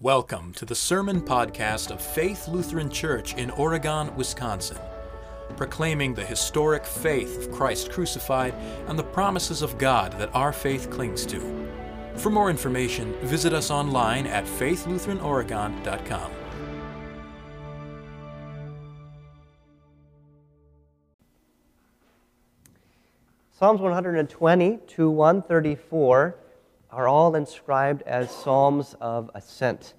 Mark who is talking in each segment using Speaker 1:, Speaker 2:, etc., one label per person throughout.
Speaker 1: Welcome to the Sermon Podcast of Faith Lutheran Church in Oregon, Wisconsin, proclaiming the historic faith of Christ crucified and the promises of God that our faith clings to. For more information, visit us online at faithlutheranoregon.com.
Speaker 2: Psalms 120 to 134 are all inscribed as Psalms of Ascent.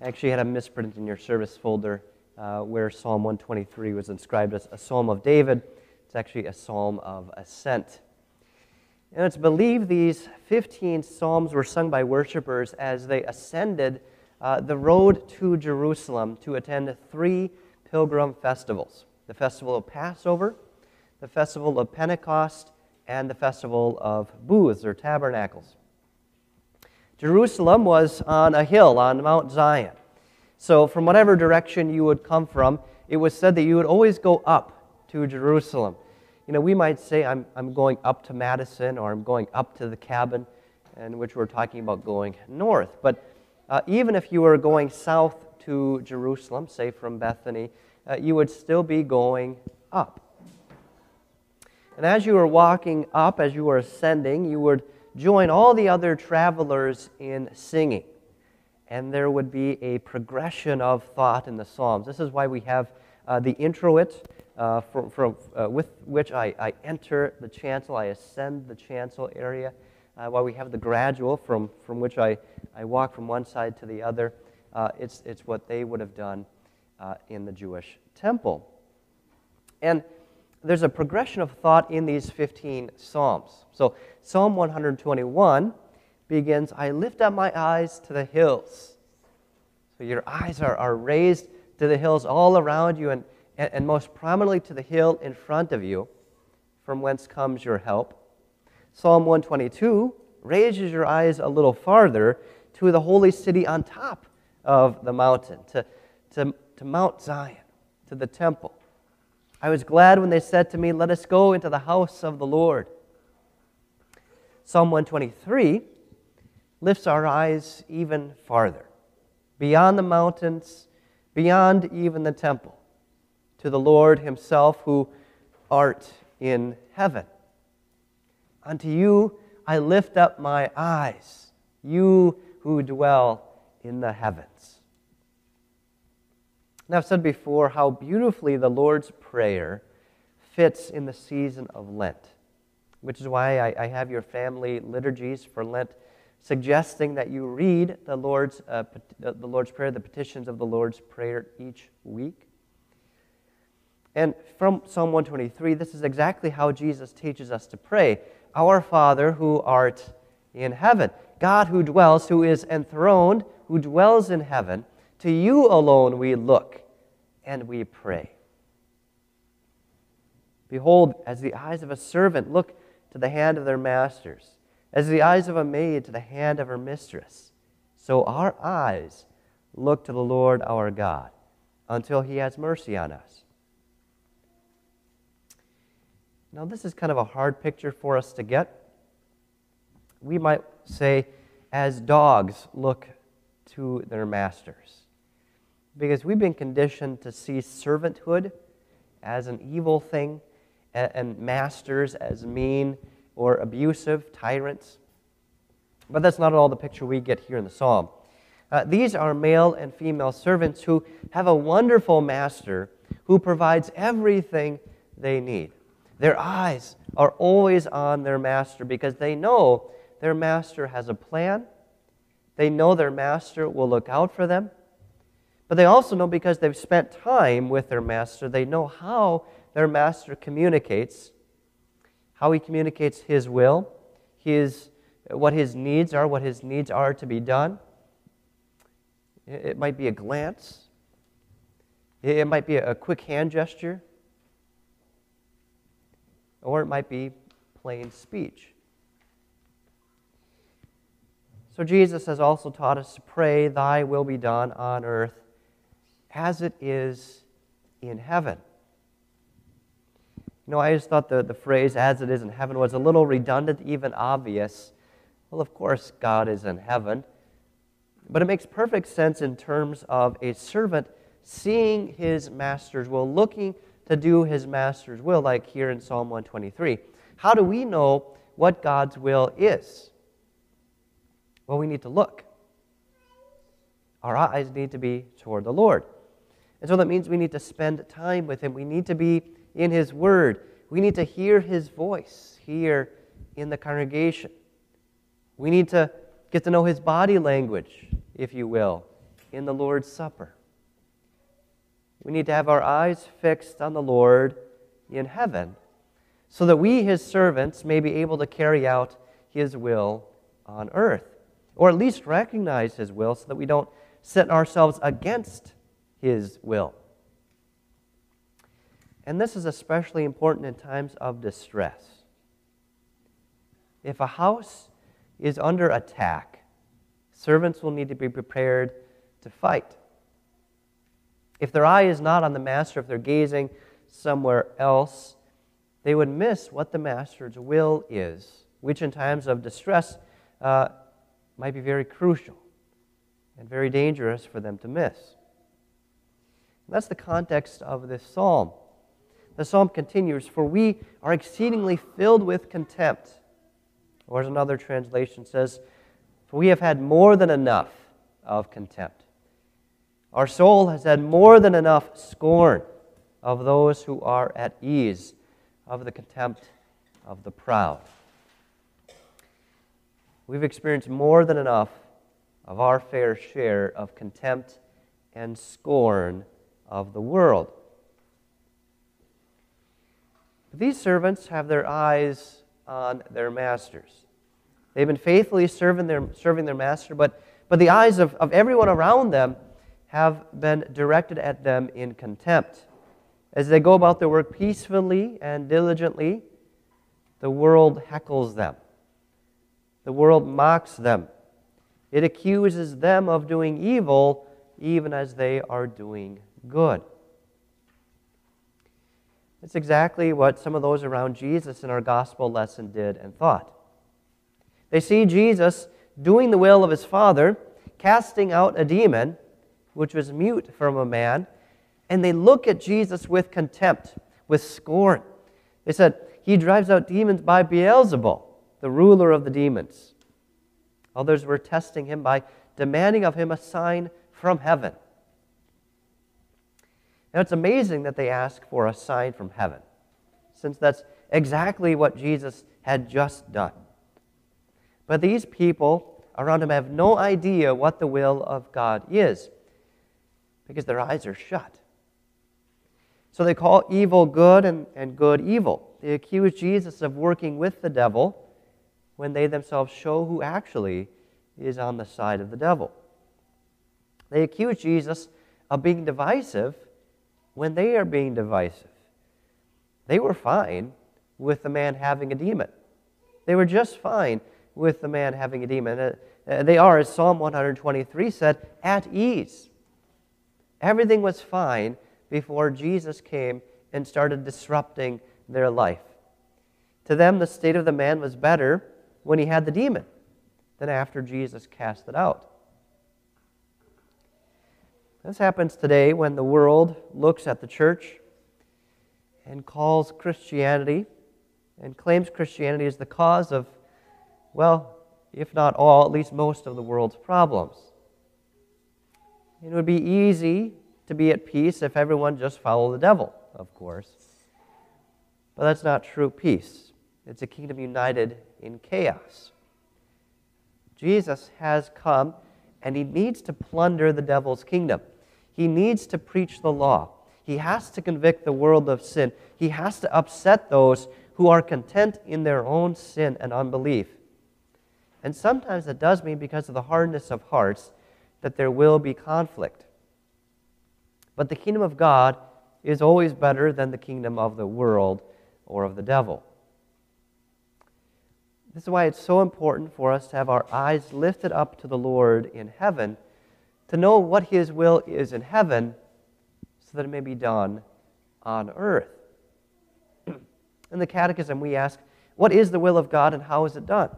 Speaker 2: I actually had a misprint in your service folder uh, where Psalm 123 was inscribed as a Psalm of David. It's actually a Psalm of Ascent. And it's believed these 15 Psalms were sung by worshipers as they ascended uh, the road to Jerusalem to attend three pilgrim festivals the festival of Passover, the festival of Pentecost, and the festival of booths or tabernacles. Jerusalem was on a hill on Mount Zion. So, from whatever direction you would come from, it was said that you would always go up to Jerusalem. You know, we might say, I'm, I'm going up to Madison or I'm going up to the cabin, in which we're talking about going north. But uh, even if you were going south to Jerusalem, say from Bethany, uh, you would still be going up. And as you were walking up, as you were ascending, you would join all the other travelers in singing. And there would be a progression of thought in the Psalms. This is why we have uh, the introit, uh, from, from, uh, with which I, I, enter the chancel, I ascend the chancel area, uh, while we have the gradual, from, from which I, I walk from one side to the other. Uh, it's, it's what they would have done uh, in the Jewish temple. And there's a progression of thought in these 15 Psalms. So, Psalm 121 begins I lift up my eyes to the hills. So, your eyes are, are raised to the hills all around you, and, and, and most prominently to the hill in front of you, from whence comes your help. Psalm 122 raises your eyes a little farther to the holy city on top of the mountain, to, to, to Mount Zion, to the temple. I was glad when they said to me, Let us go into the house of the Lord. Psalm 123 lifts our eyes even farther, beyond the mountains, beyond even the temple, to the Lord Himself who art in heaven. Unto you I lift up my eyes, you who dwell in the heavens. And I've said before how beautifully the Lord's Prayer fits in the season of Lent, which is why I, I have your family liturgies for Lent suggesting that you read the Lord's, uh, the Lord's Prayer, the petitions of the Lord's Prayer each week. And from Psalm 123, this is exactly how Jesus teaches us to pray Our Father who art in heaven, God who dwells, who is enthroned, who dwells in heaven to you alone we look and we pray. Behold, as the eyes of a servant look to the hand of their masters, as the eyes of a maid to the hand of her mistress, so our eyes look to the Lord our God until he has mercy on us. Now, this is kind of a hard picture for us to get. We might say, as dogs look to their masters because we've been conditioned to see servanthood as an evil thing and masters as mean or abusive tyrants. But that's not at all the picture we get here in the psalm. Uh, these are male and female servants who have a wonderful master who provides everything they need. Their eyes are always on their master because they know their master has a plan. They know their master will look out for them. But they also know because they've spent time with their master, they know how their master communicates, how he communicates his will, his, what his needs are, what his needs are to be done. It might be a glance, it might be a quick hand gesture, or it might be plain speech. So Jesus has also taught us to pray, Thy will be done on earth as it is in heaven. You know, I just thought the, the phrase as it is in heaven was a little redundant, even obvious. Well, of course, God is in heaven. But it makes perfect sense in terms of a servant seeing his master's will, looking to do his master's will, like here in Psalm 123. How do we know what God's will is? Well, we need to look. Our eyes need to be toward the Lord. And so that means we need to spend time with Him. We need to be in His Word. We need to hear His voice here in the congregation. We need to get to know His body language, if you will, in the Lord's Supper. We need to have our eyes fixed on the Lord in heaven so that we, His servants, may be able to carry out His will on earth, or at least recognize His will so that we don't set ourselves against His will. And this is especially important in times of distress. If a house is under attack, servants will need to be prepared to fight. If their eye is not on the master, if they're gazing somewhere else, they would miss what the master's will is, which in times of distress uh, might be very crucial and very dangerous for them to miss. That's the context of this psalm. The psalm continues For we are exceedingly filled with contempt. Or as another translation says, For we have had more than enough of contempt. Our soul has had more than enough scorn of those who are at ease, of the contempt of the proud. We've experienced more than enough of our fair share of contempt and scorn of the world. These servants have their eyes on their masters. They've been faithfully serving their, serving their master, but, but the eyes of, of everyone around them have been directed at them in contempt. As they go about their work peacefully and diligently, the world heckles them. The world mocks them. It accuses them of doing evil even as they are doing good. It's exactly what some of those around Jesus in our gospel lesson did and thought. They see Jesus doing the will of his Father, casting out a demon, which was mute from a man, and they look at Jesus with contempt, with scorn. They said, He drives out demons by Beelzebul, the ruler of the demons. Others were testing him by demanding of him a sign from heaven. Now, it's amazing that they ask for a sign from heaven, since that's exactly what Jesus had just done. But these people around him have no idea what the will of God is, because their eyes are shut. So they call evil good and, and good evil. They accuse Jesus of working with the devil when they themselves show who actually is on the side of the devil. They accuse Jesus of being divisive when they are being divisive. They were fine with the man having a demon. They were just fine with the man having a demon. Uh, uh they are, as Psalm 123 said, at ease. Everything was fine before Jesus came and started disrupting their life. To them, the state of the man was better when he had the demon than after Jesus cast it out. This happens today when the world looks at the church and calls Christianity and claims Christianity is the cause of, well, if not all, at least most of the world's problems. It would be easy to be at peace if everyone just followed the devil, of course. But that's not true peace. It's a kingdom united in chaos. Jesus has come and he needs to plunder the devil's kingdom. He needs to preach the law. He has to convict the world of sin. He has to upset those who are content in their own sin and unbelief. And sometimes it does mean, because of the hardness of hearts, that there will be conflict. But the kingdom of God is always better than the kingdom of the world or of the devil. This is why it's so important for us to have our eyes lifted up to the Lord in heaven, to know what His will is in heaven, so that it may be done on earth. in the Catechism, we ask, What is the will of God and how is it done?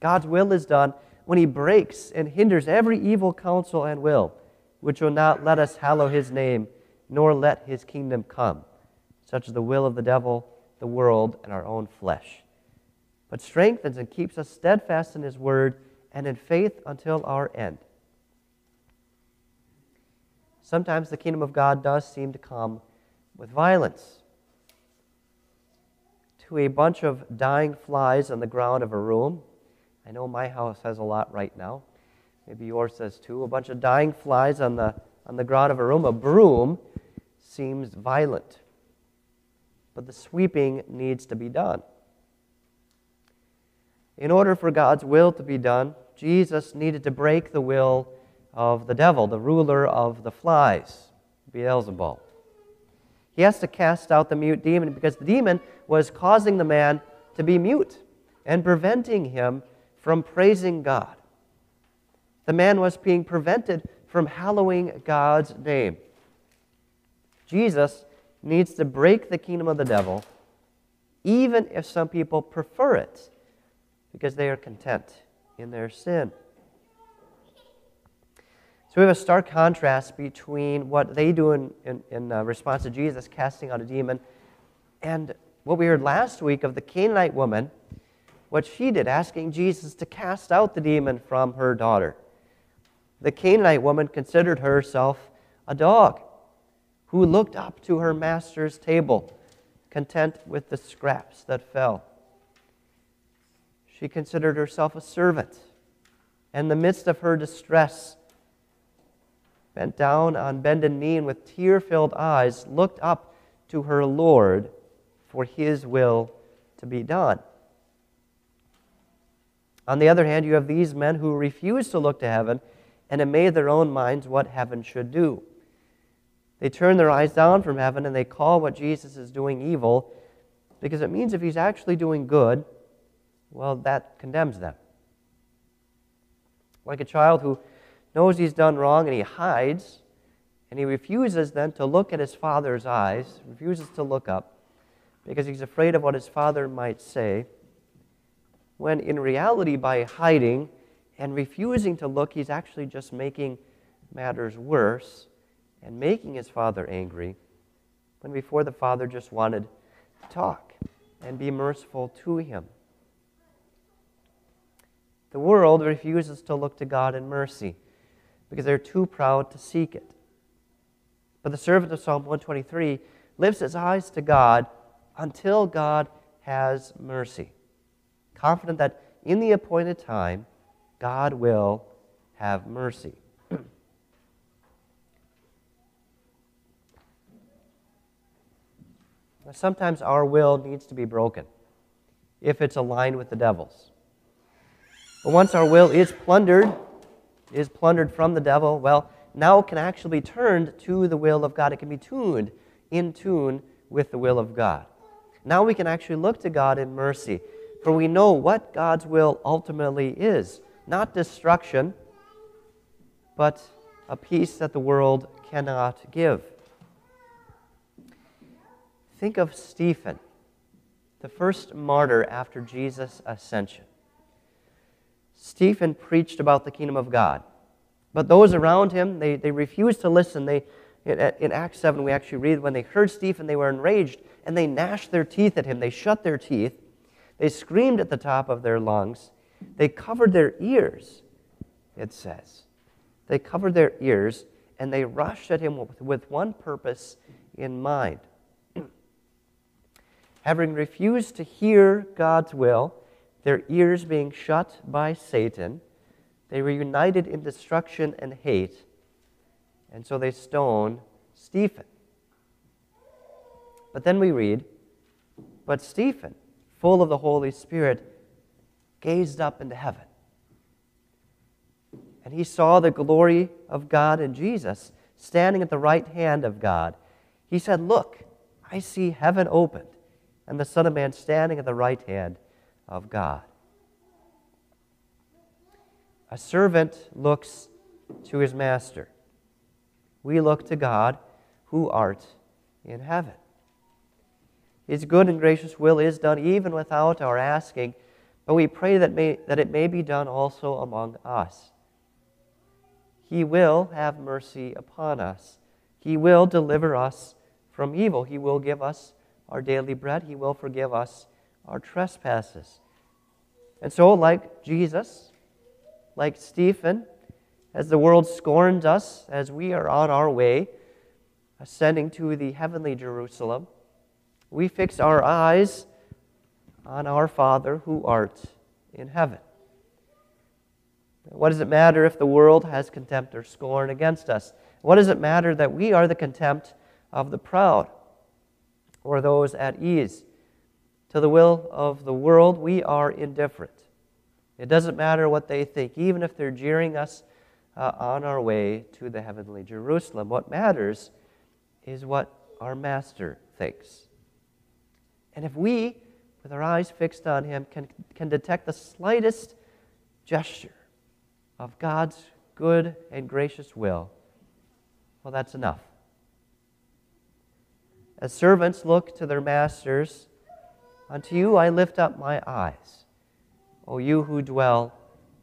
Speaker 2: God's will is done when he breaks and hinders every evil counsel and will, which will not let us hallow his name, nor let his kingdom come, such as the will of the devil, the world, and our own flesh, but strengthens and keeps us steadfast in his word and in faith until our end. Sometimes the kingdom of God does seem to come with violence. To a bunch of dying flies on the ground of a room, I know my house has a lot right now. Maybe yours does too. A bunch of dying flies on the, on the ground of a room. A broom seems violent. But the sweeping needs to be done. In order for God's will to be done, Jesus needed to break the will of the devil, the ruler of the flies, Beelzebul. He has to cast out the mute demon because the demon was causing the man to be mute and preventing him from praising God. The man was being prevented from hallowing God's name. Jesus needs to break the kingdom of the devil, even if some people prefer it, because they are content in their sin. So we have a stark contrast between what they do in, in, in uh, response to Jesus casting out a demon and what we heard last week of the Canaanite woman what she did, asking Jesus to cast out the demon from her daughter. The Canaanite woman considered herself a dog who looked up to her master's table, content with the scraps that fell. She considered herself a servant. In the midst of her distress, bent down on bended knee and with tear filled eyes, looked up to her Lord for his will to be done. On the other hand, you have these men who refuse to look to heaven and have made their own minds what heaven should do. They turn their eyes down from heaven and they call what Jesus is doing evil because it means if he's actually doing good, well, that condemns them. Like a child who knows he's done wrong and he hides, and he refuses then to look at his father's eyes, refuses to look up because he's afraid of what his father might say when in reality, by hiding and refusing to look, he's actually just making matters worse and making his father angry, when before the father just wanted to talk and be merciful to him. The world refuses to look to God in mercy because they're too proud to seek it. But the servant of Psalm 123 lifts his eyes to God until God has mercy confident that in the appointed time, God will have mercy. Sometimes our will needs to be broken if it's aligned with the devil's. But once our will is plundered, is plundered from the devil, well, now can actually be turned to the will of God. It can be tuned in tune with the will of God. Now we can actually look to God in mercy for we know what God's will ultimately is not destruction, but a peace that the world cannot give. Think of Stephen, the first martyr after Jesus' ascension. Stephen preached about the kingdom of God, but those around him, they, they refused to listen. They, in, in Acts 7, we actually read when they heard Stephen, they were enraged and they gnashed their teeth at him. They shut their teeth they screamed at the top of their lungs. They covered their ears, it says. They covered their ears and they rushed at him with, with one purpose in mind. Having refused to hear God's will, their ears being shut by Satan, they were united in destruction and hate, and so they stone Stephen. But then we read, But Stephen, full of the Holy Spirit, gazed up into heaven. And he saw the glory of God and Jesus standing at the right hand of God. He said, Look, I see heaven opened and the Son of Man standing at the right hand of God. A servant looks to his master. We look to God who art in heaven. His good and gracious will is done even without our asking, but we pray that, may, that it may be done also among us. He will have mercy upon us. He will deliver us from evil. He will give us our daily bread. He will forgive us our trespasses. And so, like Jesus, like Stephen, as the world scorns us, as we are on our way, ascending to the heavenly Jerusalem, we fix our eyes on our Father who art in heaven. What does it matter if the world has contempt or scorn against us? What does it matter that we are the contempt of the proud or those at ease? To the will of the world, we are indifferent. It doesn't matter what they think, even if they're jeering us uh, on our way to the heavenly Jerusalem. What matters is what our Master thinks. And if we, with our eyes fixed on Him, can, can detect the slightest gesture of God's good and gracious will, well, that's enough. As servants look to their masters, unto you I lift up my eyes, O you who dwell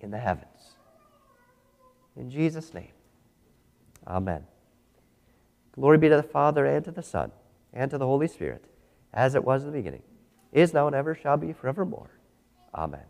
Speaker 2: in the heavens. In Jesus' name, amen. Glory be to the Father, and to the Son, and to the Holy Spirit, as it was in the beginning, is now, and ever shall be forevermore. Amen.